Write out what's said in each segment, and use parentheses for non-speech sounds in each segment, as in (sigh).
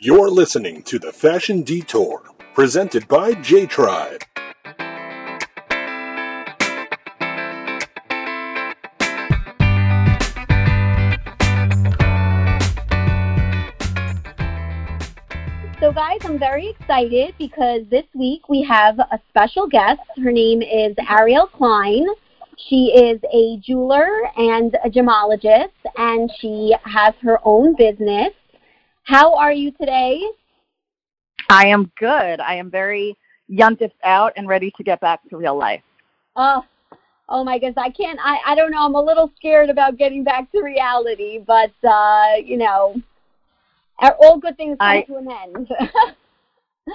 You're listening to the Fashion Detour, presented by J Tribe. So, guys, I'm very excited because this week we have a special guest. Her name is Arielle Klein. She is a jeweler and a gemologist, and she has her own business. How are you today? I am good. I am very yuntifed out and ready to get back to real life. Oh, oh my goodness, I can't. I I don't know. I'm a little scared about getting back to reality, but uh, you know, all good things come I- to an end. (laughs)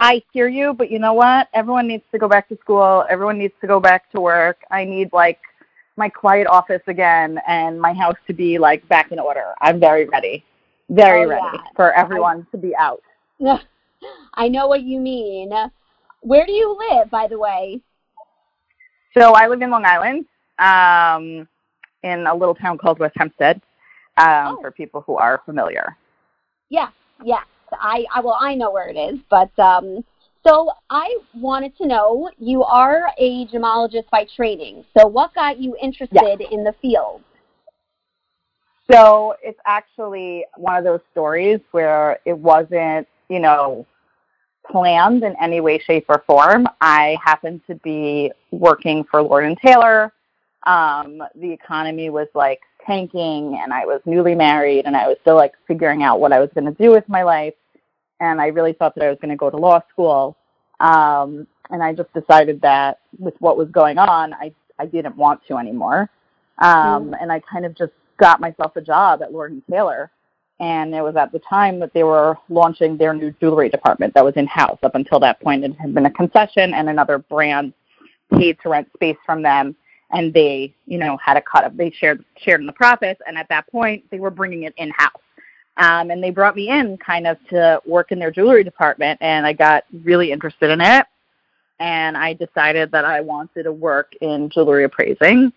I hear you, but you know what? Everyone needs to go back to school. Everyone needs to go back to work. I need like my quiet office again and my house to be like back in order. I'm very ready. Very Oh, ready yeah. for everyone to be out. (laughs) I know what you mean. Where do you live, by the way? So I live in Long Island, um, in a little town called West Hempstead, um, Oh. for people who are familiar. Yes, yes. I, I well, I know where it is, but um, so I wanted to know. You are a gemologist by training. So, what got you interested in the field? So it's actually one of those stories where it wasn't, you know, planned in any way, shape, or form. I happened to be working for Lord and Taylor. Um, the economy was like tanking, and I was newly married, and I was still like figuring out what I was going to do with my life. And I really thought that I was going to go to law school. Um, and I just decided that with what was going on, I I didn't want to anymore. Um, And I kind of just got myself a job at Lord and Taylor. And it was at the time that they were launching their new jewelry department that was in house. Up until that point, it had been a concession, and another brand paid to rent space from them, and they, you know, had a cut of. They shared shared in the profits, and at that point, they were bringing it in house. Um, and they brought me in kind of to work in their jewelry department, and I got really interested in it. And I decided that I wanted to work in jewelry appraising.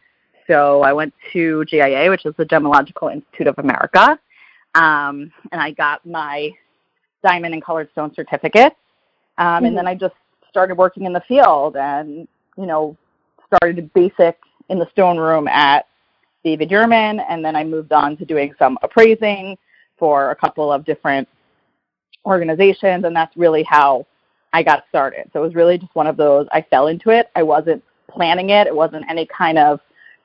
So I went to GIA, which is the Gemological Institute of America, um, and I got my diamond and colored stone certificate. Um, And then I just started working in the field, and you know, started basic in the stone room at David Yurman, and then I moved on to doing some appraising for a couple of different organizations, and that's really how I got started. So it was really just one of those. I fell into it. I wasn't planning it. It wasn't any kind of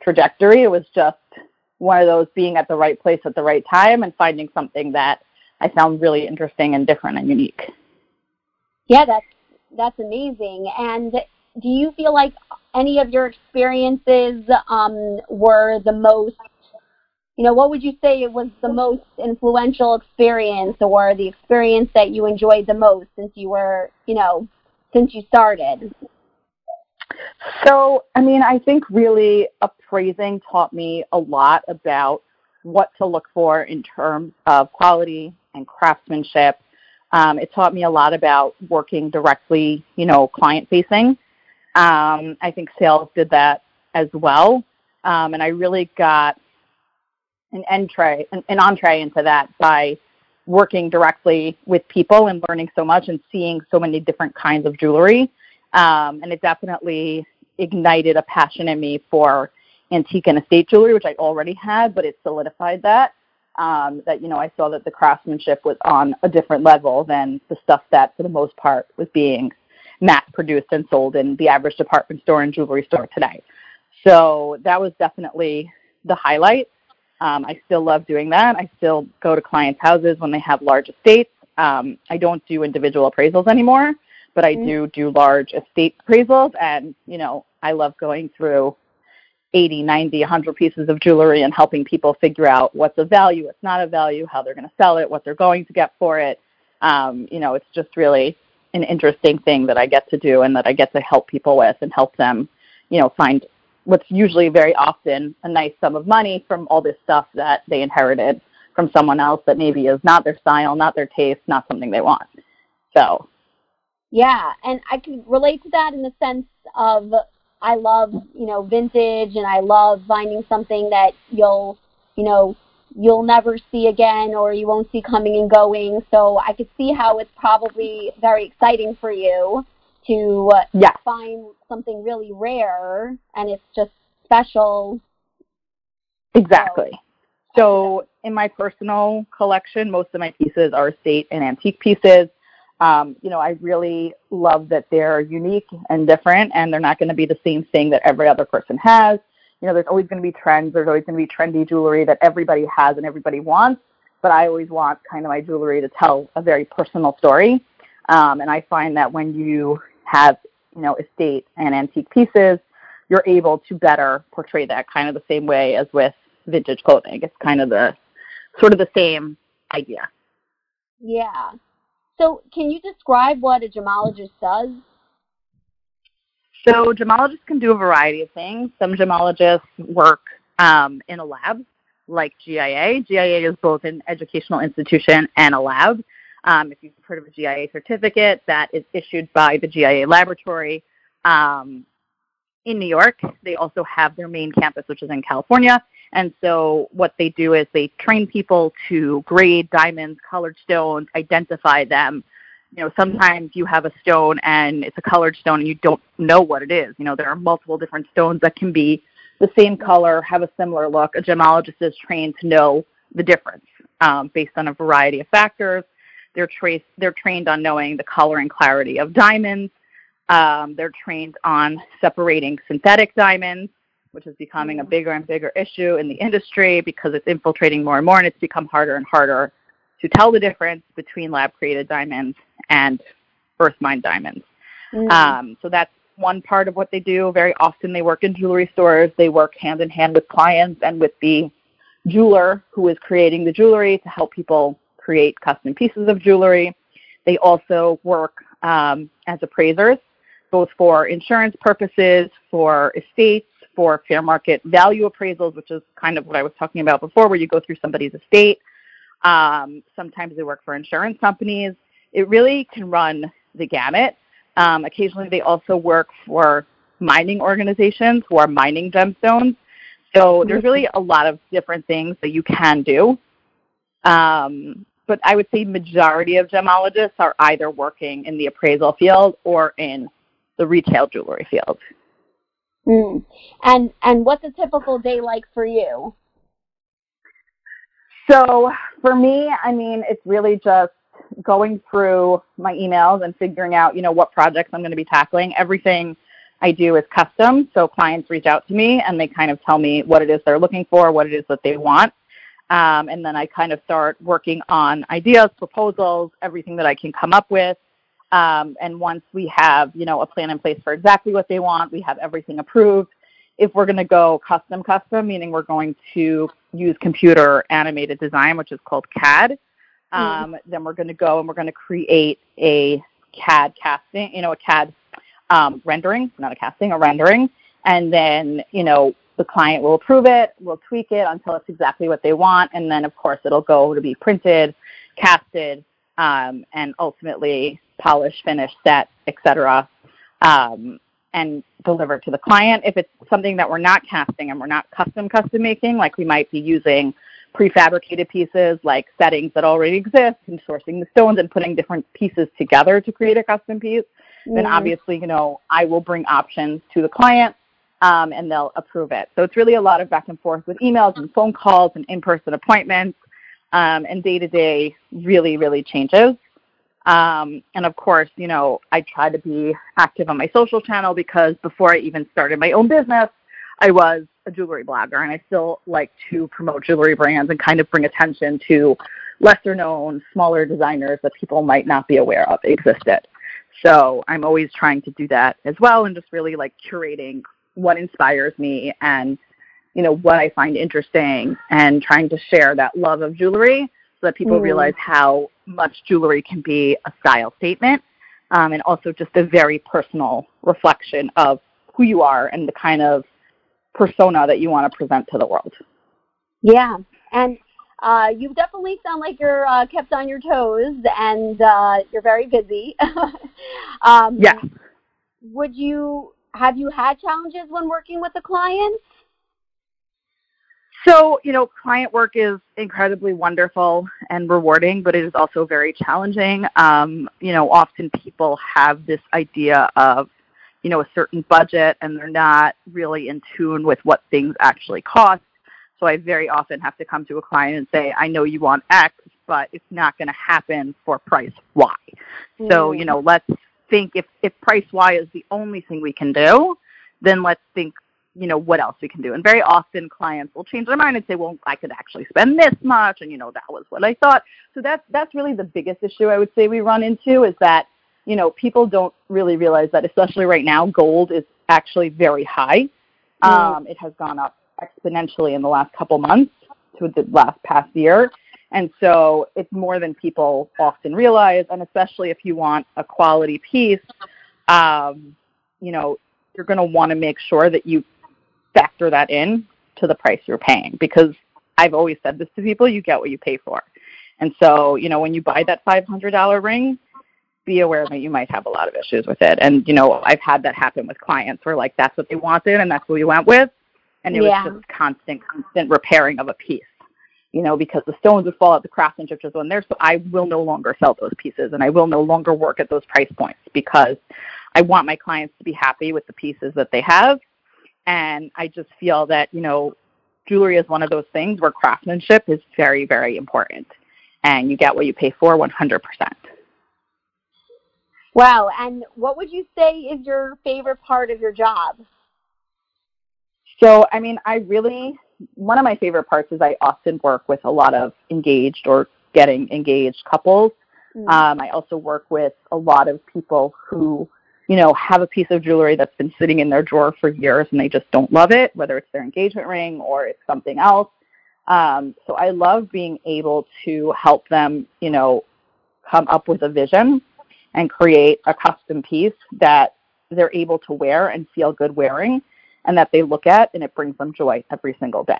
trajectory. It was just one of those being at the right place at the right time and finding something that I found really interesting and different and unique. Yeah, that's that's amazing. And do you feel like any of your experiences um, were the most? You know, what would you say was the most influential experience, or the experience that you enjoyed the most since you were, you know, since you started? So, I mean, I think really appraising taught me a lot about what to look for in terms of quality and craftsmanship. Um, it taught me a lot about working directly, you know, client facing. Um, I think sales did that as well. Um, and I really got an entree, an, an entree into that by working directly with people and learning so much and seeing so many different kinds of jewelry. Um, and it definitely ignited a passion in me for antique and estate jewelry, which I already had, but it solidified that. Um, that you know, I saw that the craftsmanship was on a different level than the stuff that, for the most part, was being mass produced and sold in the average department store and jewelry store today. So that was definitely the highlight. Um, I still love doing that. I still go to clients' houses when they have large estates. Um, I don't do individual appraisals anymore, but I do do large estate appraisals. And, you know, I love going through 80, 90, 100 pieces of jewelry and helping people figure out what's of value, what's not of value, how they're going to sell it, what they're going to get for it. Um, you know, it's just really an interesting thing that I get to do and that I get to help people with and help them, you know, find what's usually very often a nice sum of money from all this stuff that they inherited from someone else that maybe is not their style, not their taste, not something they want. So, Yeah, and I can relate to that in the sense of I love, you know, vintage and I love finding something that you'll, you know, you'll never see again or you won't see coming and going. So I could see how it's probably very exciting for you to uh, Yes. find something really rare and it's just special. Exactly. So in my personal collection, most of my pieces are estate and antique pieces. Um, you know, I really love that they're unique and different, and they're not going to be the same thing that every other person has. You know, there's always going to be trends. There's always going to be trendy jewelry that everybody has and everybody wants. But I always want kind of my jewelry to tell a very personal story. Um, and I find that when you have, you know, estate and antique pieces, you're able to better portray that kind of the same way as with vintage clothing. It's kind of the sort of the same idea. Yeah. So can you describe what a gemologist does? So gemologists can do a variety of things. Some gemologists work um, in a lab like GIA. GIA is both an educational institution and a lab. Um, if you've heard of a GIA certificate, that is issued by the GIA laboratory um, in New York. They also have their main campus, which is in California. And so what they do is they train people to grade diamonds, colored stones, identify them. You know, sometimes you have a stone and it's a colored stone and you don't know what it is. You know, there are multiple different stones that can be the same color, have a similar look. A gemologist is trained to know the difference um, based on a variety of factors. They're, trace, they're trained on knowing the color and clarity of diamonds. Um, they're trained on separating synthetic diamonds, which is becoming a bigger and bigger issue in the industry because it's infiltrating more and more, and it's become harder and harder to tell the difference between lab created diamonds and earth mined diamonds. Mm. Um, so that's one part of what they do. Very often they work in jewelry stores. They work hand in hand with clients and with the jeweler who is creating the jewelry to help people create custom pieces of jewelry. They also work um, as appraisers, both for insurance purposes, for estates, for fair market value appraisals, which is kind of what I was talking about before, where you go through somebody's estate. Um, sometimes they work for insurance companies. It really can run the gamut. Um, occasionally, they also work for mining organizations who are mining gemstones. So there's really a lot of different things that you can do. Um, but I would say majority of gemologists are either working in the appraisal field or in the retail jewelry field. Mm. And and what's a typical day like for you? So for me, I mean, it's really just going through my emails and figuring out, you know, what projects I'm going to be tackling. Everything I do is custom, so clients reach out to me and they kind of tell me what it is they're looking for, what it is that they want. Um, and then I kind of start working on ideas, proposals, everything that I can come up with. Um, and once we have, you know, a plan in place for exactly what they want, we have everything approved. If we're going to go custom, custom, meaning we're going to use computer animated design, which is called CAD, um, mm. then we're going to go and we're going to create a CAD casting, you know, a CAD um, rendering, not a casting, a rendering. And then, you know, the client will approve it, we'll tweak it until it's exactly what they want, and then of course it'll go to be printed, casted, um, and ultimately polished, finish, set, etc., um, and delivered to the client. If it's something that we're not casting and we're not custom custom making, like we might be using prefabricated pieces like settings that already exist and sourcing the stones and putting different pieces together to create a custom piece, mm-hmm. then obviously, you know, I will bring options to the client um, and they'll approve it. So it's really a lot of back and forth with emails and phone calls and in-person appointments, um, and day-to-day really, really changes. Um, and of course, you know, I try to be active on my social channel because before I even started my own business, I was a jewelry blogger, and I still like to promote jewelry brands and kind of bring attention to lesser known, smaller designers that people might not be aware of existed. So I'm always trying to do that as well and just really like curating what inspires me and you know what I find interesting and trying to share that love of jewelry so that people mm. realize how much jewelry can be a style statement um, and also just a very personal reflection of who you are and the kind of persona that you want to present to the world. Yeah, and uh, you definitely sound like you're uh, kept on your toes and uh, you're very busy. (laughs) um, yeah. Would you have you had challenges when working with the clients? So, you know, client work is incredibly wonderful and rewarding, but it is also very challenging. Um, you know, often people have this idea of, you know, a certain budget and they're not really in tune with what things actually cost. So I very often have to come to a client and say, I know you want X, but it's not going to happen for price Y. Mm. So, you know, let's think if, if price Y is the only thing we can do, then let's think you know, what else we can do. And very often clients will change their mind and say, well, I could actually spend this much and you know, that was what I thought. So that's that's really the biggest issue I would say we run into is that, you know, people don't really realize that especially right now gold is actually very high. Mm. Um, it has gone up exponentially in the last couple months to the last past year. And so it's more than people often realize, and especially if you want a quality piece, um, you know, you're going to want to make sure that you factor that in to the price you're paying because I've always said this to people, you get what you pay for. And so, you know, when you buy that $500 ring, be aware that you might have a lot of issues with it. And, you know, I've had that happen with clients where like that's what they wanted and that's what we went with. And it yeah. was just constant, constant repairing of a piece, you know, because the stones would fall out, the craftsmanship just wasn't there. So I will no longer sell those pieces and I will no longer work at those price points because I want my clients to be happy with the pieces that they have and I just feel that, you know, jewelry is one of those things where craftsmanship is very, very important. And you get what you pay for 100%. Wow. And what would you say is your favorite part of your job? So, I mean, I really, one of my favorite parts is I often work with a lot of engaged or getting engaged couples. Mm-hmm. Um, I also work with a lot of people who you know, have a piece of jewelry that's been sitting in their drawer for years and they just don't love it, whether it's their engagement ring or it's something else. Um, so I love being able to help them, you know, come up with a vision and create a custom piece that they're able to wear and feel good wearing and that they look at and it brings them joy every single day.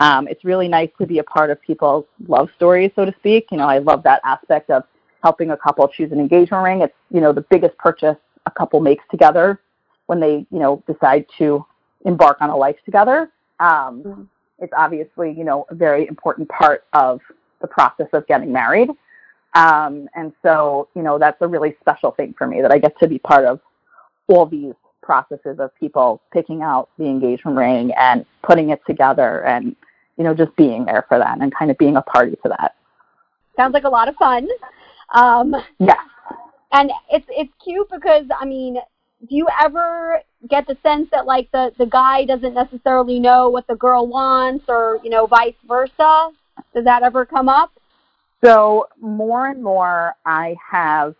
Um, it's really nice to be a part of people's love stories, so to speak. You know, I love that aspect of helping a couple choose an engagement ring. It's, you know, the biggest purchase a couple makes together when they, you know, decide to embark on a life together. Um, mm-hmm. It's obviously, you know, a very important part of the process of getting married. Um, and so, you know, that's a really special thing for me that I get to be part of all these processes of people picking out the engagement ring and putting it together and, you know, just being there for that and kind of being a party to that. Sounds like a lot of fun. Um, yeah and it's it's cute because I mean, do you ever get the sense that like the the guy doesn't necessarily know what the girl wants, or you know, vice versa? Does that ever come up? So more and more, I have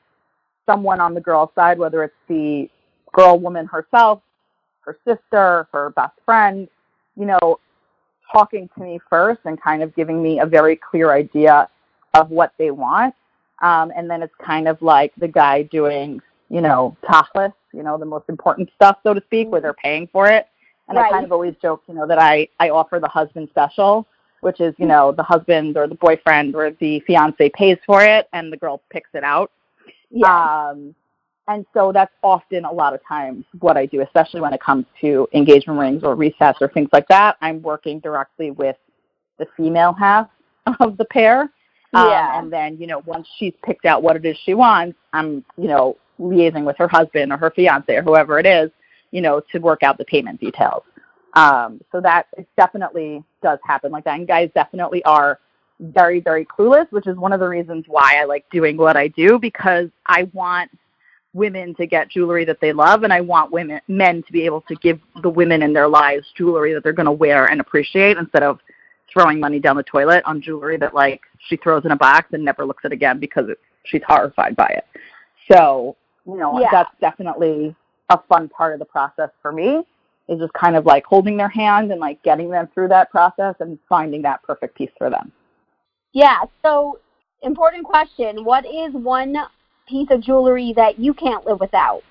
someone on the girl side, whether it's the girl woman herself, her sister, her best friend, you know, talking to me first and kind of giving me a very clear idea of what they want. Um, and then it's kind of like the guy doing, you know, tachlis, you know, the most important stuff, so to speak, where they're paying for it. And right. I kind of always joke, you know, that I, I offer the husband special, which is, you know, the husband or the boyfriend or the fiance pays for it and the girl picks it out. Yeah. Um, and so that's often a lot of times what I do, especially when it comes to engagement rings or resets or things like that. I'm working directly with the female half of the pair um, yeah. And then, you know, once she's picked out what it is she wants, I'm, you know, liaising with her husband or her fiance or whoever it is, you know, to work out the payment details. Um, so that it definitely does happen like that. And guys definitely are very, very clueless, which is one of the reasons why I like doing what I do because I want women to get jewelry that they love and I want women men to be able to give the women in their lives jewelry that they're going to wear and appreciate instead of throwing money down the toilet on jewelry that like she throws in a box and never looks at again because it, she's horrified by it. So, you know, yeah. that's definitely a fun part of the process for me is just kind of like holding their hand and like getting them through that process and finding that perfect piece for them. Yeah. So, important question. What is one piece of jewelry that you can't live without?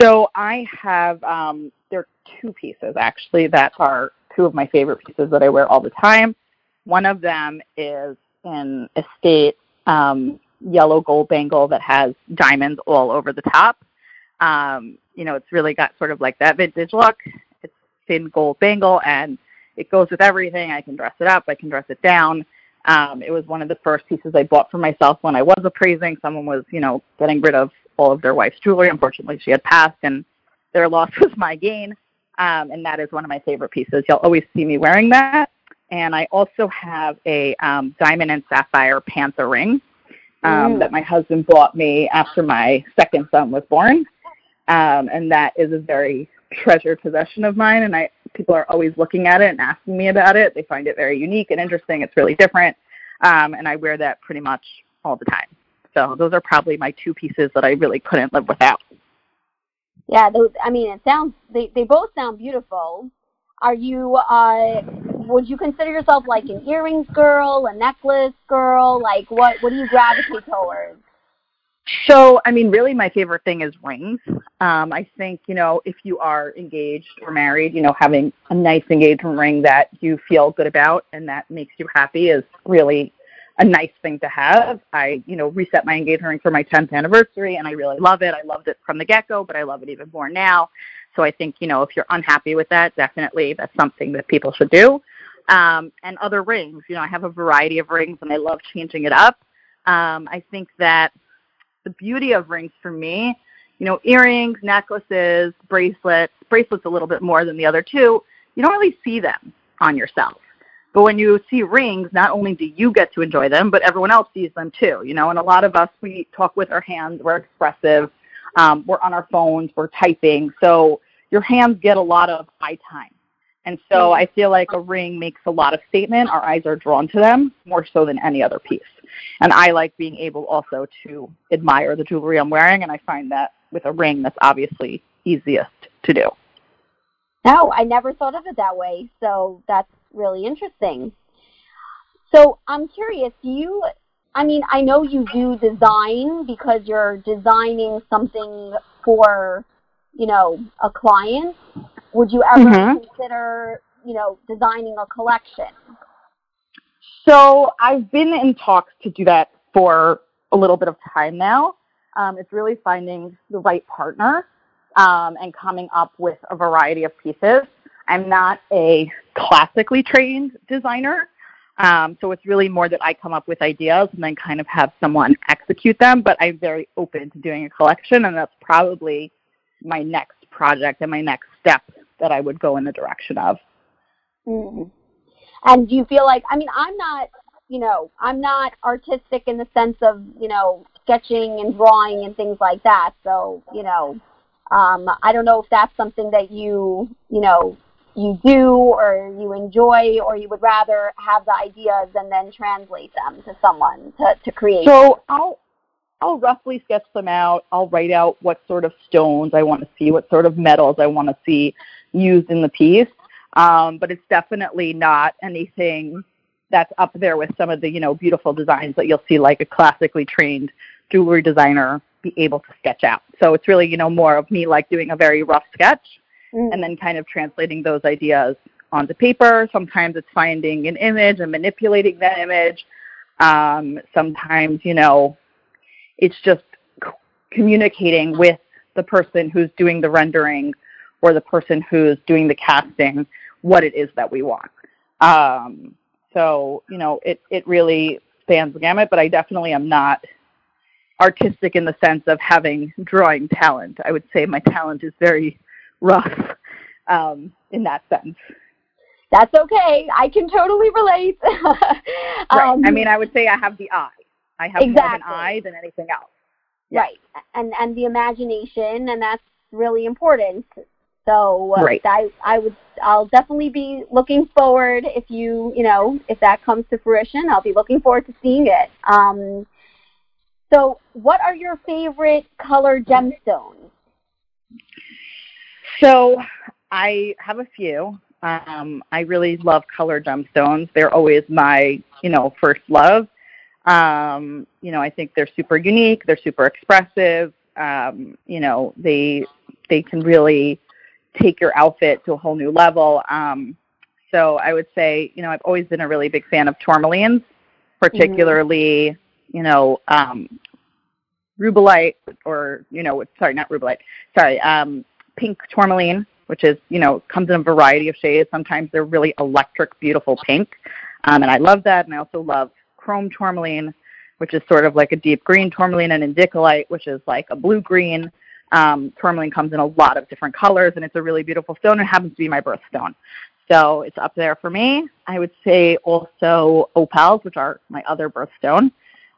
So, I have, um, there are two pieces actually that are two of my favorite pieces that I wear all the time. One of them is an estate um, yellow gold bangle that has diamonds all over the top. Um, you know, it's really got sort of like that vintage look. It's thin gold bangle and it goes with everything. I can dress it up. I can dress it down. Um, it was one of the first pieces I bought for myself when I was appraising. Someone was, you know, getting rid of all of their wife's jewelry. Unfortunately, she had passed, and their loss (laughs) was my gain. Um, and that is one of my favorite pieces. You'll always see me wearing that. And I also have a um, diamond and sapphire panther ring um, mm. that my husband bought me after my second son was born. Um, and that is a very treasured possession of mine. And I people are always looking at it and asking me about it. They find it very unique and interesting. It's really different. Um, and I wear that pretty much all the time. So those are probably my two pieces that I really couldn't live without. Yeah, those. I mean, it sounds. They they both sound beautiful. Are you? Uh, would you consider yourself like an earrings girl, a necklace girl? Like, what? What do you gravitate towards? So, I mean, really, my favorite thing is rings. Um, I think, you know, if you are engaged or married, you know, having a nice engagement ring that you feel good about and that makes you happy is really a nice thing to have. I, you know, reset my engagement ring for my 10th anniversary and I really love it. I loved it from the get go, but I love it even more now. So I think, you know, if you're unhappy with that, definitely that's something that people should do. Um, and other rings, you know, I have a variety of rings and I love changing it up. Um, I think that the beauty of rings for me, you know, earrings, necklaces, bracelets, bracelets a little bit more than the other two, you don't really see them on yourself. But when you see rings, not only do you get to enjoy them, but everyone else sees them too. You know, and a lot of us we talk with our hands, we're expressive, um, we're on our phones, we're typing, so your hands get a lot of eye time. And so I feel like a ring makes a lot of statement. Our eyes are drawn to them more so than any other piece. And I like being able also to admire the jewelry I'm wearing, and I find that with a ring, that's obviously easiest to do. No, I never thought of it that way. So that's really interesting. So I'm curious, do you I mean, I know you do design because you're designing something for, you know, a client. Would you ever mm-hmm. consider, you know, designing a collection? So I've been in talks to do that for a little bit of time now. Um, it's really finding the right partner um, and coming up with a variety of pieces. I'm not a classically trained designer, um, so it's really more that I come up with ideas and then kind of have someone execute them. But I'm very open to doing a collection, and that's probably my next project and my next step that I would go in the direction of. Mm-hmm. And do you feel like? I mean, I'm not. You know, I'm not artistic in the sense of you know sketching and drawing and things like that. So you know, um, I don't know if that's something that you you know you do or you enjoy or you would rather have the ideas and then translate them to someone to, to create? So I'll I'll roughly sketch them out. I'll write out what sort of stones I want to see, what sort of metals I want to see used in the piece. Um, but it's definitely not anything that's up there with some of the you know beautiful designs that you'll see like a classically trained jewelry designer be able to sketch out. So it's really you know more of me like doing a very rough sketch mm. and then kind of translating those ideas onto paper. Sometimes it's finding an image and manipulating that image. Um, sometimes, you know, it's just c- communicating with the person who's doing the rendering or the person who's doing the casting what it is that we want. Um, so, you know, it, it really spans the gamut, but I definitely am not artistic in the sense of having drawing talent. I would say my talent is very rough um, in that sense. That's okay. I can totally relate. (laughs) right. Um, I mean, I would say I have the eye. I have exactly. more of an eye than anything else. Right. And and the imagination, and that's really important. So uh, right. I I would I'll definitely be looking forward if you you know if that comes to fruition. I'll be looking forward to seeing it. Um, so, what are your favorite color gemstones? So I have a few. Um, I really love color gemstones. They're always my, you know, first love. Um, you know, I think they're super unique. They're super expressive. Um, you know, they they can really take your outfit to a whole new level. Um, so I would say, you know, I've always been a really big fan of tourmalines, particularly, mm-hmm. you know, um, rubellite or, you know, sorry, not rubellite, sorry, um, pink tourmaline which is, you know, comes in a variety of shades. Sometimes they're really electric, beautiful pink. Um, and I love that. And I also love chrome tourmaline, which is sort of like a deep green tourmaline, and indicolite, which is like a blue green. Um, tourmaline comes in a lot of different colors, and it's a really beautiful stone. It happens to be my birthstone. So it's up there for me. I would say also opals, which are my other birthstone.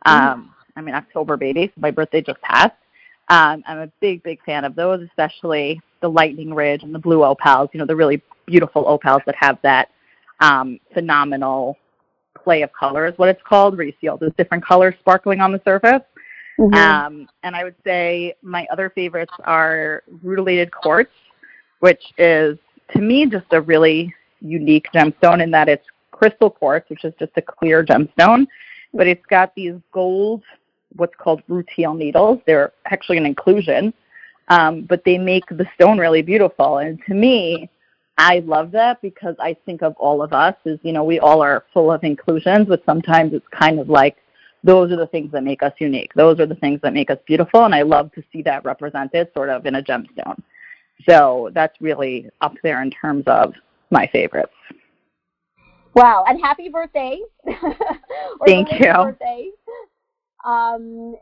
Um, I'm an October baby, so my birthday just passed. Um, I'm a big, big fan of those, especially the Lightning Ridge and the blue opals. You know, the really beautiful opals that have that um, phenomenal play of colors, what it's called, where you see all those different colors sparkling on the surface. Mm-hmm. Um, and I would say my other favorites are rutilated quartz, which is to me just a really unique gemstone in that it's crystal quartz, which is just a clear gemstone, but it's got these gold, what's called rutile needles. They're actually an inclusion, um, but they make the stone really beautiful. And to me, I love that because I think of all of us as, you know, we all are full of inclusions, but sometimes it's kind of like those are the things that make us unique. Those are the things that make us beautiful. And I love to see that represented sort of in a gemstone. So that's really up there in terms of my favorites. Wow, and happy birthday. (laughs) Thank you. Birthday. Um,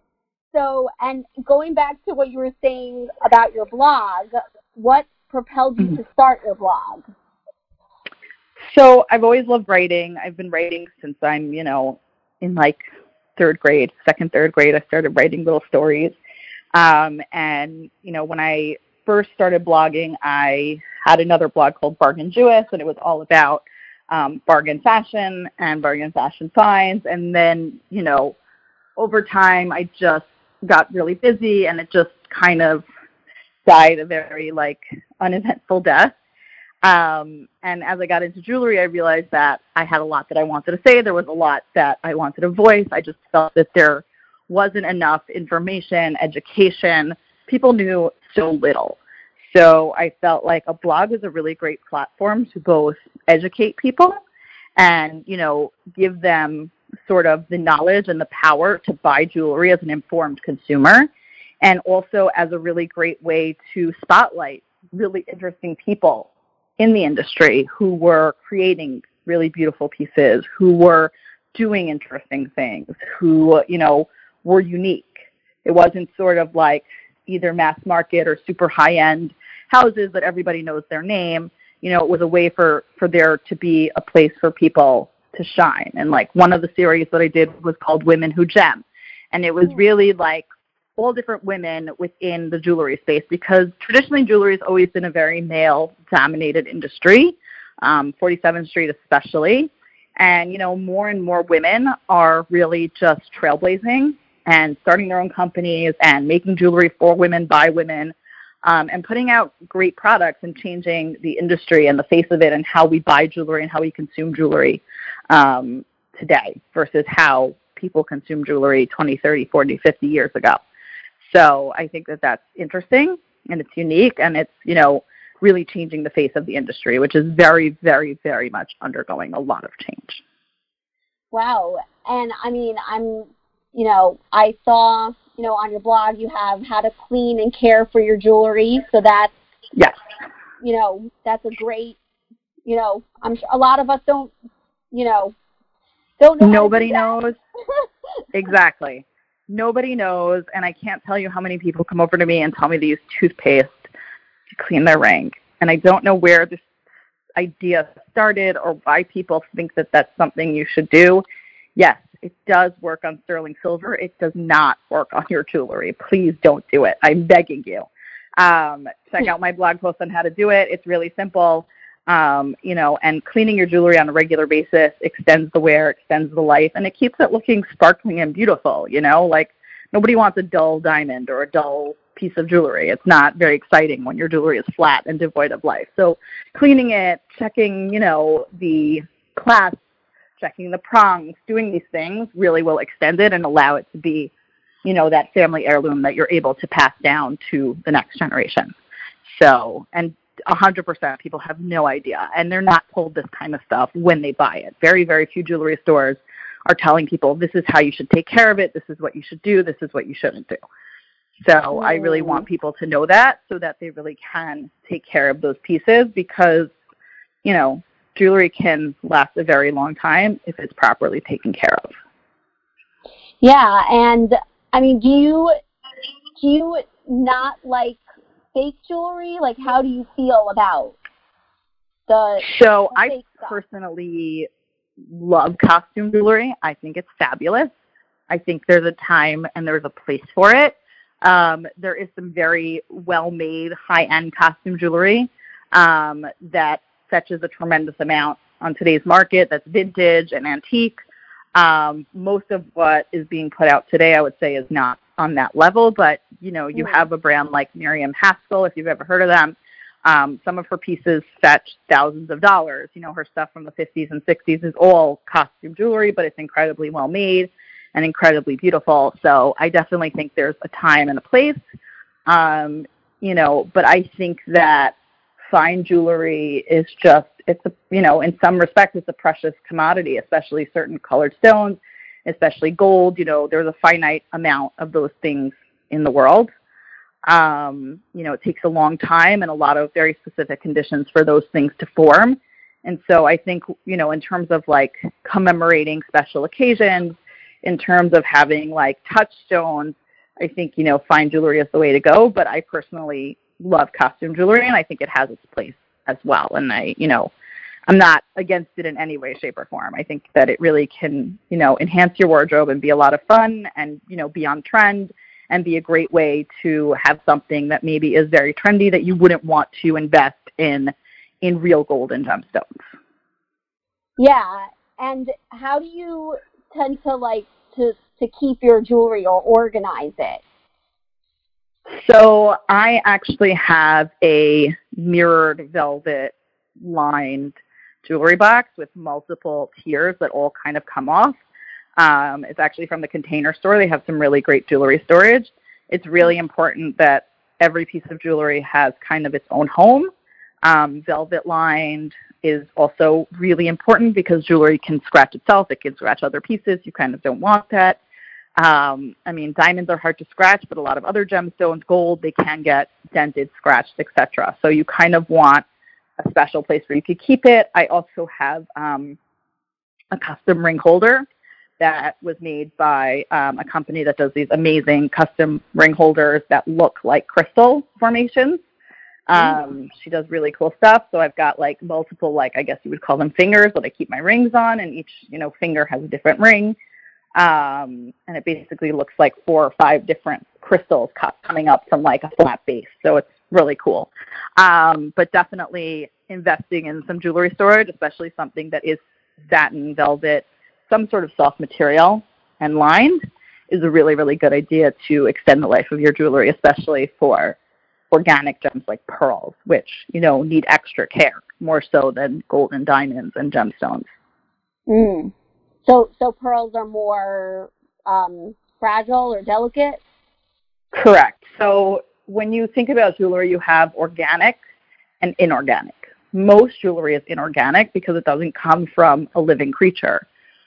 so, and going back to what you were saying about your blog, what propelled you mm-hmm. to start your blog? So, I've always loved writing. I've been writing since I'm, you know, in like third grade, second, third grade. I started writing little stories. Um, and, you know, when I first started blogging, I had another blog called Bargain Jewess, and it was all about um, bargain fashion and bargain fashion finds. And then, you know, over time, I just got really busy, and it just kind of died a very like uneventful death. Um, and as I got into jewelry, I realized that I had a lot that I wanted to say. There was a lot that I wanted to voice. I just felt that there wasn't enough information, education. People knew so little. So I felt like a blog was a really great platform to both educate people and, you know, give them sort of the knowledge and the power to buy jewelry as an informed consumer and also as a really great way to spotlight really interesting people in the industry who were creating really beautiful pieces, who were doing interesting things, who, you know, were unique. It wasn't sort of like either mass market or super high end houses that everybody knows their name. You know, it was a way for for there to be a place for people to shine. And like one of the series that I did was called Women Who Gem. And it was really like all different women within the jewelry space because traditionally jewelry has always been a very male dominated industry, um, 47th Street especially. And, you know, more and more women are really just trailblazing and starting their own companies and making jewelry for women by women um, and putting out great products and changing the industry and the face of it and how we buy jewelry and how we consume jewelry um, today versus how people consume jewelry 20, 30, 40, 50 years ago. So I think that that's interesting and it's unique and it's, you know, really changing the face of the industry, which is very, very, very much undergoing a lot of change. Wow. And I mean, I'm, you know, I saw you know, on your blog you have how to clean and care for your jewelry. So that's yes, you know, that's a great, you know, I'm sure a lot of us don't, you know, don't know. Nobody knows. (laughs) exactly. Nobody knows, and I can't tell you how many people come over to me and tell me they use toothpaste to clean their ring, and I don't know where this idea started or why people think that that's something you should do. Yes, it does work on sterling silver. It does not work on your jewelry. Please don't do it. I'm begging you. Um, check (laughs) out my blog post on how to do it. It's really simple. Um, you know, and cleaning your jewelry on a regular basis extends the wear, extends the life, and it keeps it looking sparkling and beautiful. You know, like nobody wants a dull diamond or a dull piece of jewelry. It's not very exciting when your jewelry is flat and devoid of life. So cleaning it, checking, you know, the clasp checking the prongs, doing these things really will extend it and allow it to be, you know, that family heirloom that you're able to pass down to the next generation. So, and 100% people have no idea, and they're not told this kind of stuff when they buy it. Very, very few jewelry stores are telling people this is how you should take care of it, this is what you should do, this is what you shouldn't do. So. I really want mm. people to know that so that they really can take care of those pieces because, you know, jewelry can last a very long time if it's properly taken care of. Yeah, and I mean, do you do you not like fake jewelry? Like, how do you feel about the? So the I personally love costume jewelry. I think it's fabulous. I think there's a time and there's a place for it. Um, there is some very well-made, high-end costume jewelry um, that fetches a tremendous amount on today's market. That's vintage and antique. Um, most of what is being put out today, I would say, is not on that level. But you know, you mm-hmm. have a brand like Miriam Haskell, if you've ever heard of them. Um, some of her pieces fetch thousands of dollars. You know, her stuff from the 50s and 60s is all costume jewelry, but it's incredibly well made and incredibly beautiful. So I definitely think there's a time and a place. Um, you know, but I think that fine jewelry is just it's a you know in some respects it's a precious commodity, especially certain colored stones, especially gold. You know, there's a finite amount of those things in the world. Um, you know, it takes a long time and a lot of very specific conditions for those things to form. And so I think, you know, in terms of like commemorating special occasions, in terms of having like touchstones, I think, you know, fine jewelry is the way to go. But I personally love costume jewelry and I think it has its place as well. And I, you know, I'm not against it in any way, shape, or form. I think that it really can, you know, enhance your wardrobe and be a lot of fun and, you know, be on trend and be a great way to have something that maybe is very trendy that you wouldn't want to invest in in real gold and gemstones. Yeah. And how do you tend to like to to keep your jewelry or organize it? So I actually have a mirrored velvet lined jewelry box with multiple tiers that all kind of come off. Um, it's actually from the container store. They have some really great jewelry storage. It's really important that every piece of jewelry has kind of its own home. Um, velvet lined is also really important because jewelry can scratch itself. It can scratch other pieces. You kind of don't want that. Um, I mean, diamonds are hard to scratch, but a lot of other gemstones, gold, they can get dented, scratched, etc. So you kind of want a special place where you could keep it. I also have um, a custom ring holder that was made by um, a company that does these amazing custom ring holders that look like crystal formations. Mm. Um, she does really cool stuff. So I've got like multiple, like I guess you would call them fingers that I keep my rings on, and each you know finger has a different ring. Um, and it basically looks like four or five different crystals coming up from like a flat base. So it's really cool. Um, but definitely investing in some jewelry storage, especially something that is satin, velvet, some sort of soft material and lined, is a really, really good idea to extend the life of your jewelry, especially for organic gems like pearls, which, you know, need extra care more so than gold and diamonds and gemstones. Mm. So, so pearls are more um, fragile or delicate? Correct. So when you think about jewelry, you have organic and inorganic. Most jewelry is inorganic because it doesn't come from a living creature.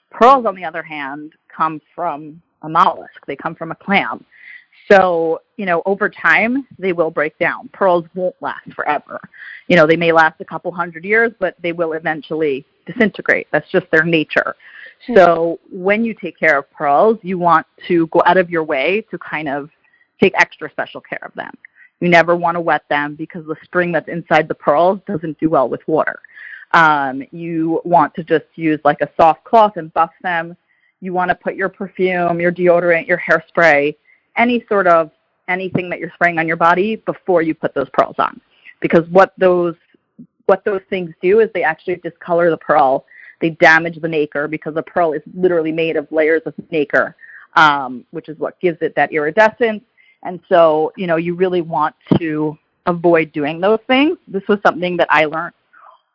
Pearls, on the other hand, come from a mollusk. They come from a clam. So, you know, over time, they will break down. Pearls won't last forever. You know, they may last a couple hundred years, but they will eventually disintegrate. That's just their nature. Hmm. So, when you take care of pearls, you want to go out of your way to kind of take extra special care of them. You never want to wet them because the string that's inside the pearls doesn't do well with water. Um, you want to just use like a soft cloth and buff them. You want to put your perfume, your deodorant, your hairspray, any sort of anything that you're spraying on your body before you put those pearls on. Because what those what those things do is they actually discolor the pearl. They damage the nacre because the pearl is literally made of layers of nacre, um, which is what gives it that iridescence. And so, you know, you really want to avoid doing those things. This was something that I learned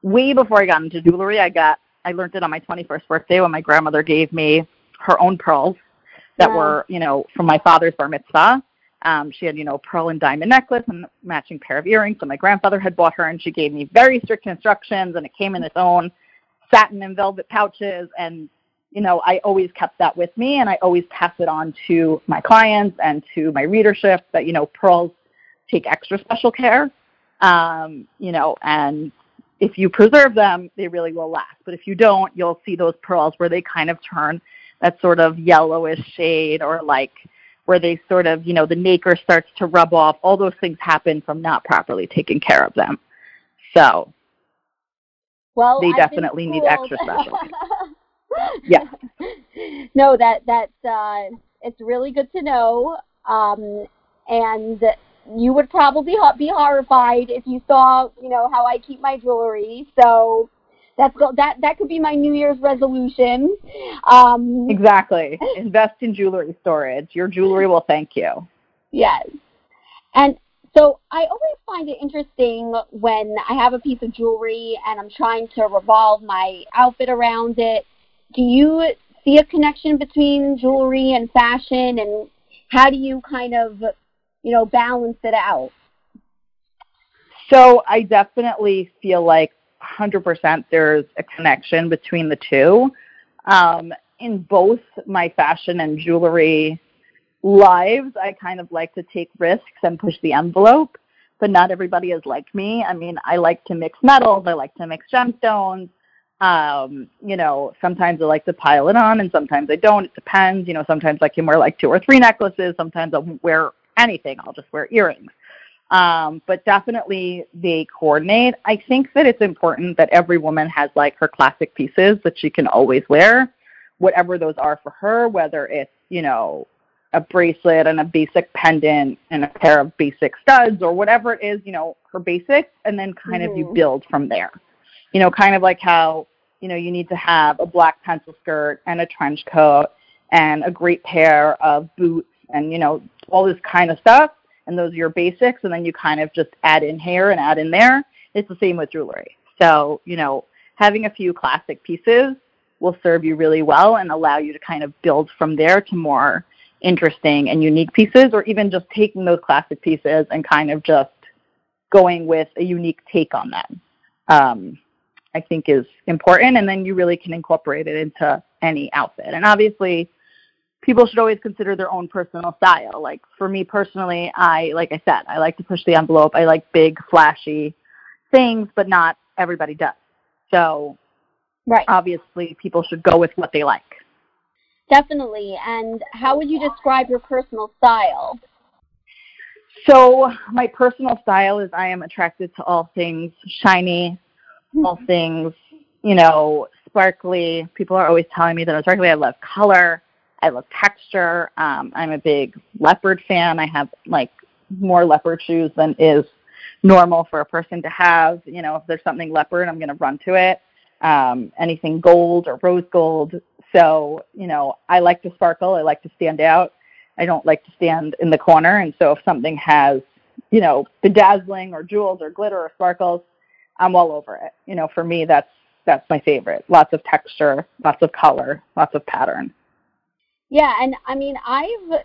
way before I got into jewelry. I got I learned it on my 21st birthday when my grandmother gave me her own pearls that were, you know, from my father's bar mitzvah. Um, she had, you know, pearl and diamond necklace and matching pair of earrings that my grandfather had bought her, and she gave me very strict instructions, and it came in its own satin and velvet pouches, and you know, I always kept that with me and I always pass it on to my clients and to my readership that, you know, pearls take extra special care. Um, you know, and if you preserve them, they really will last. But if you don't, you'll see those pearls where they kind of turn that sort of yellowish shade or like where they sort of, you know, the nacre starts to rub off. All those things happen from not properly taking care of them. So well, they definitely need extra special. (laughs) yeah. (laughs) No, that that uh, it's really good to know. Um, and you would probably be horrified if you saw, you know, how I keep my jewelry. So that's that that could be my New Year's resolution. Um, exactly. Invest in jewelry storage. Your jewelry will thank you. Yes. And so I always find it interesting when I have a piece of jewelry and I'm trying to revolve my outfit around it. Do you see a connection between jewelry and fashion and how do you kind of, you know, balance it out? So I definitely feel like 100% there's a connection between the two. Um, in both my fashion and jewelry lives, I kind of like to take risks and push the envelope, but not everybody is like me. I mean, I like to mix metals, I like to mix gemstones. Um, you know, sometimes I like to pile it on and sometimes I don't. It depends. You know, sometimes I can wear like two or three necklaces, sometimes I'll wear anything. I'll just wear earrings. Um, but definitely they coordinate. I think that it's important that every woman has like her classic pieces that she can always wear, whatever those are for her, whether it's, you know, a bracelet and a basic pendant and a pair of basic studs or whatever it is, you know, her basics, and then kind mm-hmm. of you mm-hmm. build from there. You know, kind of like how, you know, you need to have a black pencil skirt and a trench coat and a great pair of boots and, you know, all this kind of stuff. And those are your basics. And then you kind of just add in here and add in there. It's the same with jewelry. So, you know, having a few classic pieces will serve you really well and allow you to kind of build from there to more interesting and unique pieces, or even just taking those classic pieces and kind of just going with a unique take on them. Um, I think is important, and then you really can incorporate it into any outfit. And obviously, people should always consider their own personal style. Like for me personally, I like I said, I like to push the envelope. I like big, flashy things, but not everybody does. So, right. obviously, people should go with what they like. Definitely. And how would you describe your personal style? So, my personal style is I am attracted to all things shiny, all mm-hmm. things, you know, sparkly. People are always telling me that I'm sparkly. I love color. I love texture. Um, I'm a big leopard fan. I have like more leopard shoes than is normal for a person to have. You know, if there's something leopard, I'm going to run to it. Um, anything gold or rose gold, so, you know, I like to sparkle. I like to stand out. I don't like to stand in the corner. And so if something has, you know, bedazzling or jewels or glitter or sparkles, I'm all over it. You know, for me, that's that's my favorite. Lots of texture, lots of color, lots of pattern. Yeah, and I mean, I've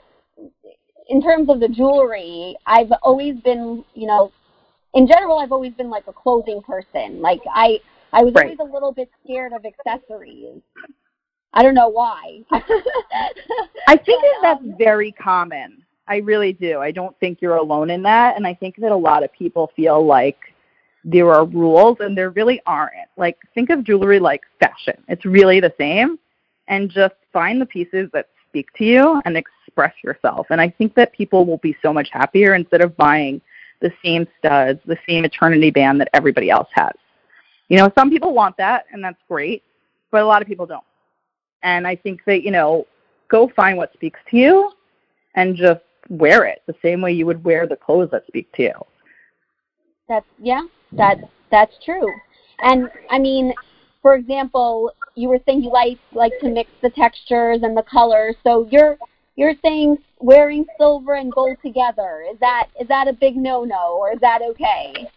in terms of the jewelry, I've always been, you know, in general, I've always been like a clothing person. Like I, I was right. always a little bit scared of accessories. I don't know why. I think (laughs) that that's um, very common. I really do. I don't think you're alone in that. And I think that a lot of people feel like there are rules and there really aren't. Like, think of jewelry like fashion. It's really the same. And just find the pieces that speak to you and express yourself. And I think that people will be so much happier instead of buying the same studs, the same eternity band that everybody else has. You know, some people want that, and that's great, but a lot of people don't. And I think that, you know, go find what speaks to you and just wear it the same way you would wear the clothes that speak to you. That's yeah, that that's true. And I mean, for example, you were saying you like like to mix the textures and the colors. So you're you're saying wearing silver and gold together. Is that is that a big no no or is that okay?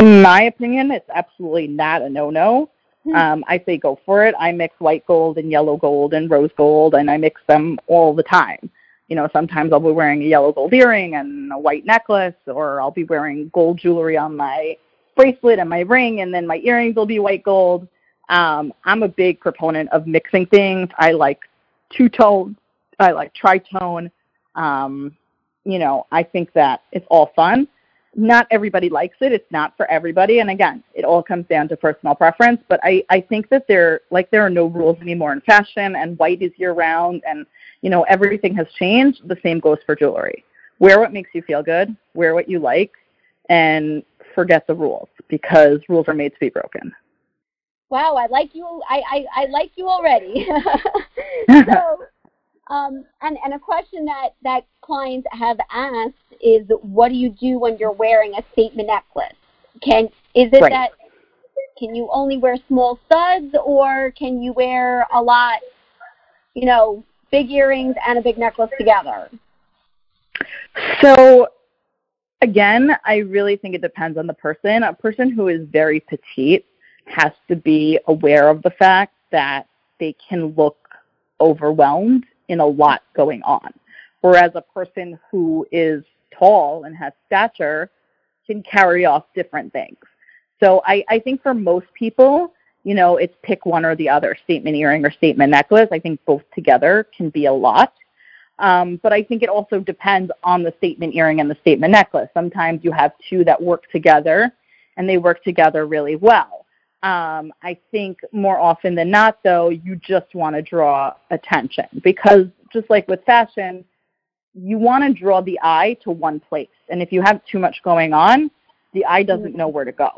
In my opinion, it's absolutely not a no no. Hmm. Um, I say go for it. I mix white gold and yellow gold and rose gold, and I mix them all the time. You know, sometimes I'll be wearing a yellow gold earring and a white necklace, or I'll be wearing gold jewelry on my bracelet and my ring, and then my earrings will be white gold. Um, I'm a big proponent of mixing things. I like two tone. I like tritone. Um, you know, I think that it's all fun. Not everybody likes it. It's not for everybody. And again, it all comes down to personal preference. But I, I think that there like there are no rules anymore in fashion and white is year round and you know, everything has changed. The same goes for jewelry. Wear what makes you feel good, wear what you like, and forget the rules because rules are made to be broken. Wow, I like you. I, I, I like you already. (laughs) so, (laughs) um, and and a question that that clients have asked is, what do you do when you're wearing a statement necklace? Can is it Right. that can you only wear small studs, or can you wear a lot? You know, big earrings and a big necklace together. So again, I really think it depends on the person. A person who is very petite has to be aware of the fact that they can look overwhelmed in a lot going on. Whereas a person who is tall and has stature can carry off different things. So I, I think for most people, you know, it's pick one or the other, statement earring or statement necklace. I think both together can be a lot. Um, but I think it also depends on the statement earring and the statement necklace. Sometimes you have two that work together and they work together really well. Um, I think more often than not, though, you just want to draw attention because just like with fashion, you want to draw the eye to one place. And if you have too much going on, the eye doesn't know where to go.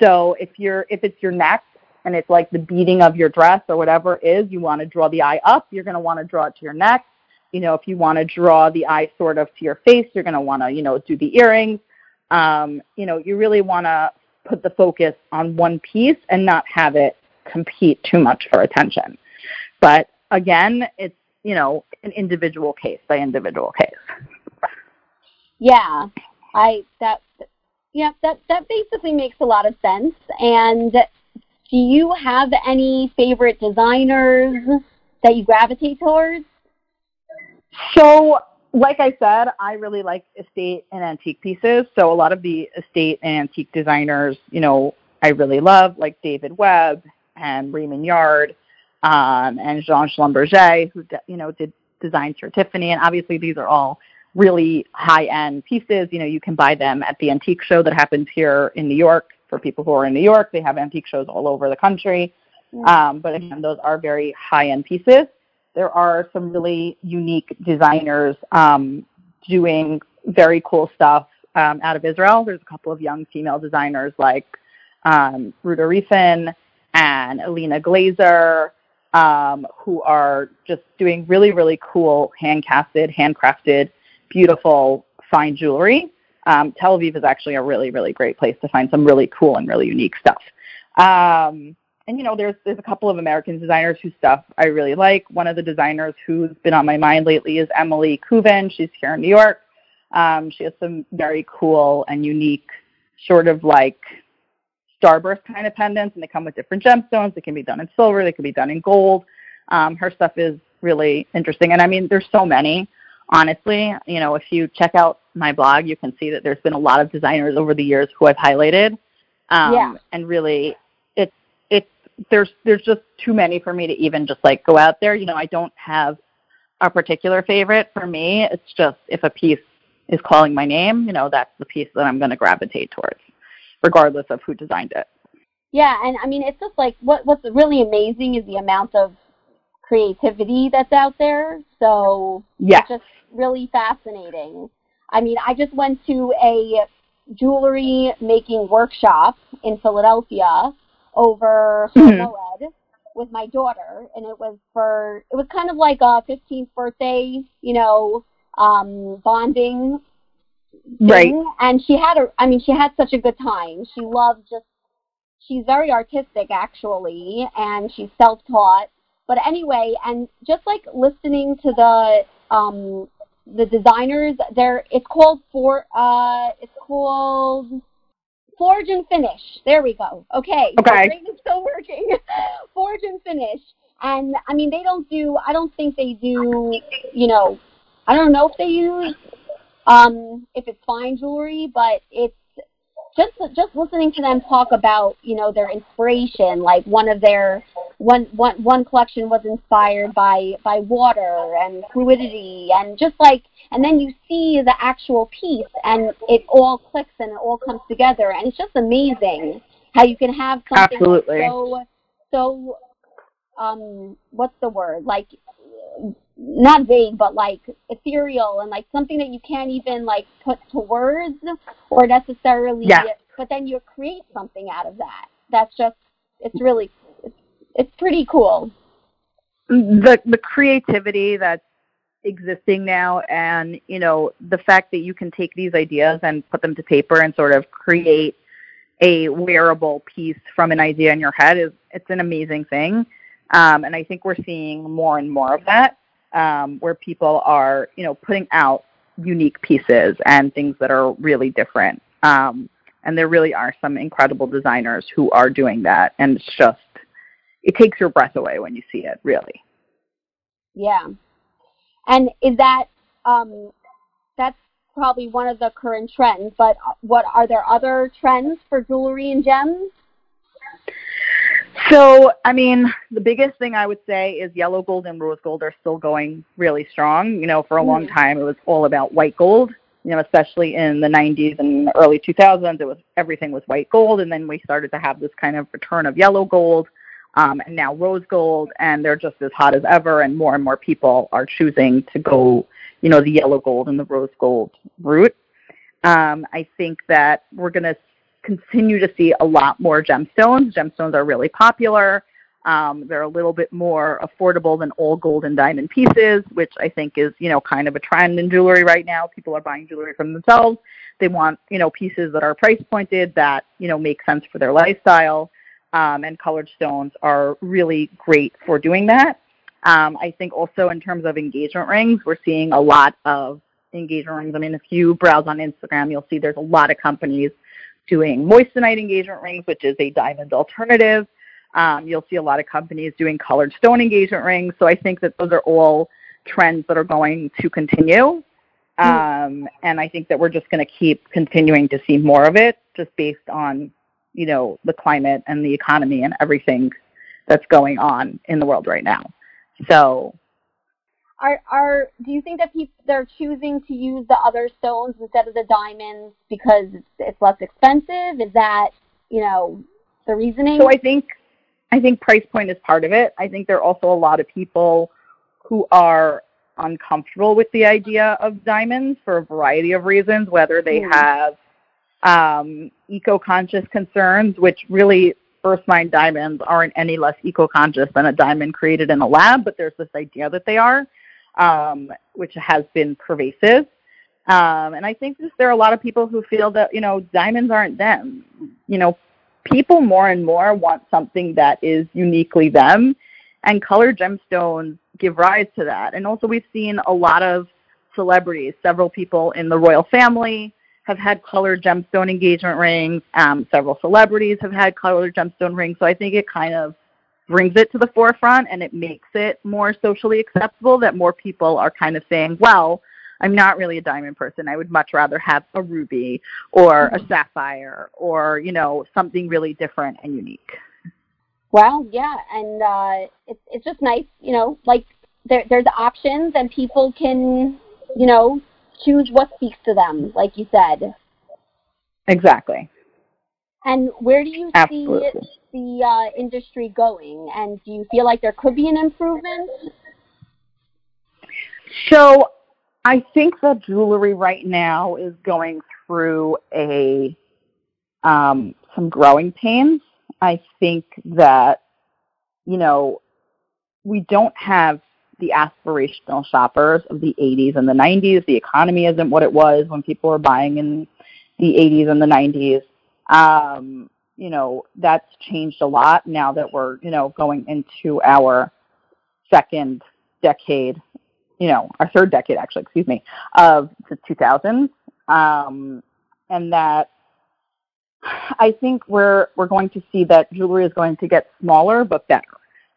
So if you're if it's your neck and it's like the beading of your dress or whatever is, you want to draw the eye up, you're going to want to draw it to your neck. You know, if you want to draw the eye sort of to your face, you're going to want to, you know, do the earrings. Um, you know, you really want to put the focus on one piece and not have it compete too much for attention. But again, it's, you know, an individual case by individual case. Yeah, I that yeah that that basically makes a lot of sense. And do you have any favorite designers that you gravitate towards? So, like I said, I really like estate and antique pieces. So a lot of the estate and antique designers, you know, I really love, like David Webb and Raymond Yard um, and Jean Schlumberger, who you know did designs for Tiffany. And obviously, these are all really high-end pieces. You know, you can buy them at the antique show that happens here in New York. For people who are in New York, they have antique shows all over the country. Um, but again, those are very high-end pieces there are some really unique designers um, doing very cool stuff um, out of Israel. There's a couple of young female designers like um, Ruta Reifen and Alina Glazer um, who are just doing really, really cool hand-casted, handcrafted, beautiful, fine jewelry. Um, Tel Aviv is actually a really, really great place to find some really cool and really unique stuff. Um, and you know, there's there's a couple of American designers whose stuff I really like. One of the designers who's been on my mind lately is Emily Kuven. She's here in New York. Um, she has some very cool and unique, sort of like starburst kind of pendants, and they come with different gemstones. They can be done in silver. They can be done in gold. Um, her stuff is really interesting, and I mean, there's so many. Honestly, you know, if you check out my blog, you can see that there's been a lot of designers over the years who I've highlighted. Um, Yeah. And really, it's it's there's there's just too many for me to even just like go out there. You know, I don't have a particular favorite for me. It's just if a piece is calling my name, you know, that's the piece that I'm going to gravitate towards, regardless of who designed it. Yeah, and I mean, it's just like what what's really amazing is the amount of creativity that's out there. So Yeah. it's just really fascinating. I mean, I just went to a jewelry making workshop in Philadelphia over Mhm. Moed with my daughter, and it was for it was kind of like a 15th birthday, you know, um, bonding Right. thing. And she had a, I mean, she had such a good time. She loved just, she's very artistic actually, and she's self-taught. But anyway, and just like listening to the, um, the designers, there, it's called for, uh, it's called Forge and Finish. There we go. Okay. Okay. Is still working. (laughs) Forge and Finish. And I mean, they don't do, I don't think they do, you know, I don't know if they use um, if it's fine jewelry, but it's just just listening to them talk about you know their inspiration like one of their one one one collection was inspired by by water and fluidity and just like and then you see the actual piece and it all clicks and it all comes together and it's just amazing how you can have something Absolutely. so so um what's the word like not vague but like ethereal and like something that you can't even like put to words or necessarily Yeah. but then you create something out of that that's just it's really it's, pretty cool. The the creativity that's existing now and you know the fact that you can take these ideas and put them to paper and sort of create a wearable piece from an idea in your head is it's an amazing thing. Um, and i think we're seeing more and more of that um, where people are you know putting out unique pieces and things that are really different. Um, and there really are some incredible designers who are doing that and it's just it takes your breath away when you see it really yeah and is that um that's probably one of the current trends but what are there other trends for jewelry and gems So, I mean, the biggest thing I would say is yellow gold and rose gold are still going really strong. You know, for a long Mhm. time it was all about white gold. You know, especially in the 90s and early 2000s, it was everything was white gold, and then we started to have this kind of return of yellow gold, um, and now rose gold, and they're just as hot as ever, and more and more people are choosing to go, you know, the yellow gold and the rose gold route. Um, I think that we're going to continue to see a lot more gemstones. Gemstones are really popular. Um, they're a little bit more affordable than all gold and diamond pieces, which I think is, you know, kind of a trend in jewelry right now. People are buying jewelry from themselves. They want, you know, pieces that are price pointed that, you know, make sense for their lifestyle. Um, and colored stones are really great for doing that. Um, I think also in terms of engagement rings, we're seeing a lot of engagement rings. I mean, if you browse on Instagram, you'll see there's a lot of companies doing moissanite engagement rings, which is a diamond alternative. Um, you'll see a lot of companies doing colored stone engagement rings. So I think that those are all trends that are going to continue. Um, and I think that we're just going to keep continuing to see more of it just based on, you know, the climate and the economy and everything that's going on in the world right now. So are are do you think that people they're choosing to use the other stones instead of the diamonds because it's, it's less expensive is that you know the reasoning So I think I think price point is part of it. I think there are also a lot of people who are uncomfortable with the idea of diamonds for a variety of reasons, whether they Mhm. have um, eco-conscious concerns, which really First mined diamonds aren't any less eco-conscious than a diamond created in a lab, but there's this idea that they are, um, which has been pervasive. Um, and I think just there are a lot of people who feel that you know diamonds aren't them. You know, people more and more want something that is uniquely them, and colored gemstones give rise to that. And also, we've seen a lot of celebrities, several people in the royal family have had colored gemstone engagement rings. Um, several celebrities have had colored gemstone rings. So I think it kind of brings it to the forefront and it makes it more socially acceptable that more people are kind of saying, well, I'm not really a diamond person. I would much rather have a ruby or a sapphire or, you know, something really different and unique. well yeah and uh it's it's just nice you know like there there's options and people can you know choose what speaks to them like you said Exactly. and where do you Absolutely. see the uh, industry going and do you feel like there could be an improvement So I think that jewelry right now is going through a um, some growing pains. I think that you know we don't have the aspirational shoppers of the 80s and the 90s. The economy isn't what it was when people were buying in the 80s and the 90s. Um, you know that's changed a lot now that we're you know going into our second decade you know, our third decade actually, excuse me, of the 2000s, um, and that I think we're we're going to see that jewelry is going to get smaller but better.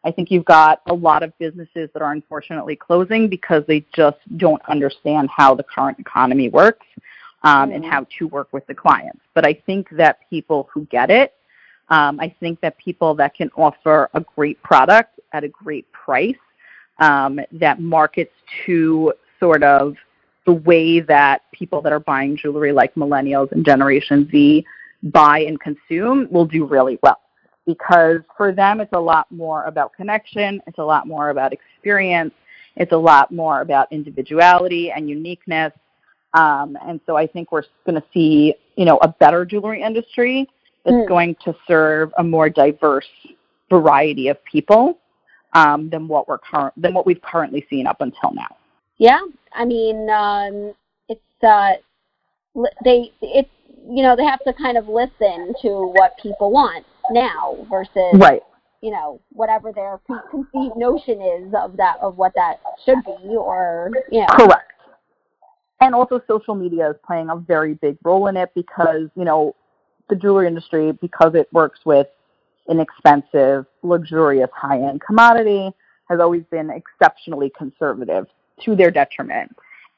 I think you've got a lot of businesses that are unfortunately closing because they just don't understand how the current economy works. um, and how to work with the clients. But I think that people who get it, um, I think that people that can offer a great product at a great price um, that markets to sort of the way that people that are buying jewelry, like millennials and Generation Z, buy and consume, will do really well. Because for them, it's a lot more about connection, it's a lot more about experience, it's a lot more about individuality and uniqueness. Um, and so I think we're going to see, you know, a better jewelry industry that's mm. going to serve a more diverse variety of people um, than what we're current than what we've currently seen up until now. Yeah, I mean, um, it's uh, they it's you know they have to kind of listen to what people want now versus right. You know whatever their preconceived notion is of that of what that should be, or you know. Correct. And also, social media is playing a very big role in it because you know the jewelry industry because it works with inexpensive, luxurious, high-end commodity has always been exceptionally conservative to their detriment.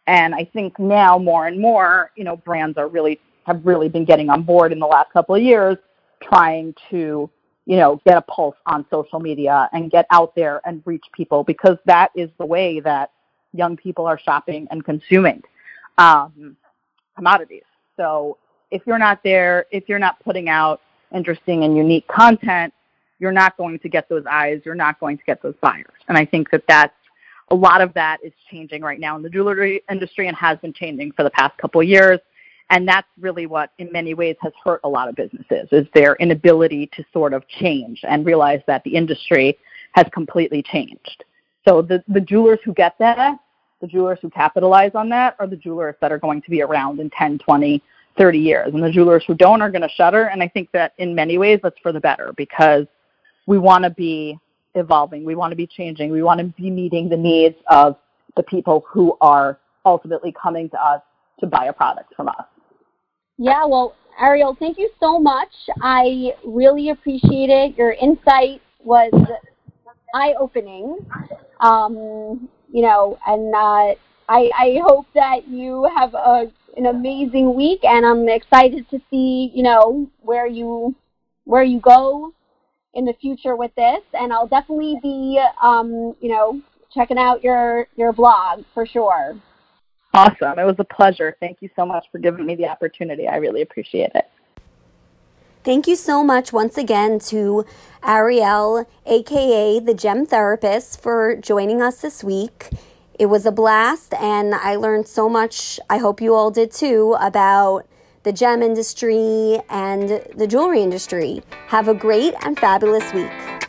And I think now more and more, you know, brands are really have really been getting on board in the last couple of years, trying to, you know, get a pulse on social media and get out there and reach people because that is the way that young people are shopping and consuming um, commodities. So if you're not there, if you're not putting out interesting and unique content, you're not going to get those eyes, you're not going to get those buyers. And I think that that's a lot of that is changing right now in the jewelry industry and has been changing for the past couple years. And that's really what, in many ways, has hurt a lot of businesses is their inability to sort of change and realize that the industry has completely changed. So the, the jewelers who get that, the jewelers who capitalize on that, are the jewelers that are going to be around in 10, 20, 30 years. And the jewelers who don't are going to shutter. And I think that in many ways that's for the better because we want to be evolving. We want to be changing. We want to be meeting the needs of the people who are ultimately coming to us to buy a product from us. Yeah, well, Arielle, thank you so much. I really appreciate it. Your insight was eye opening. Um, you know, and uh, I, I hope that you have a, an amazing week, and I'm excited to see, you know, where you where you go in the future with this, and I'll definitely be, um, you know, checking out your your blog for sure. Awesome! It was a pleasure. Thank you so much for giving me the opportunity. I really appreciate it. Thank you so much once again to Arielle, aka the Gem Therapist, for joining us this week. It was a blast, and I learned so much. I hope you all did too about the gem industry, and the jewelry industry. Have a great and fabulous week.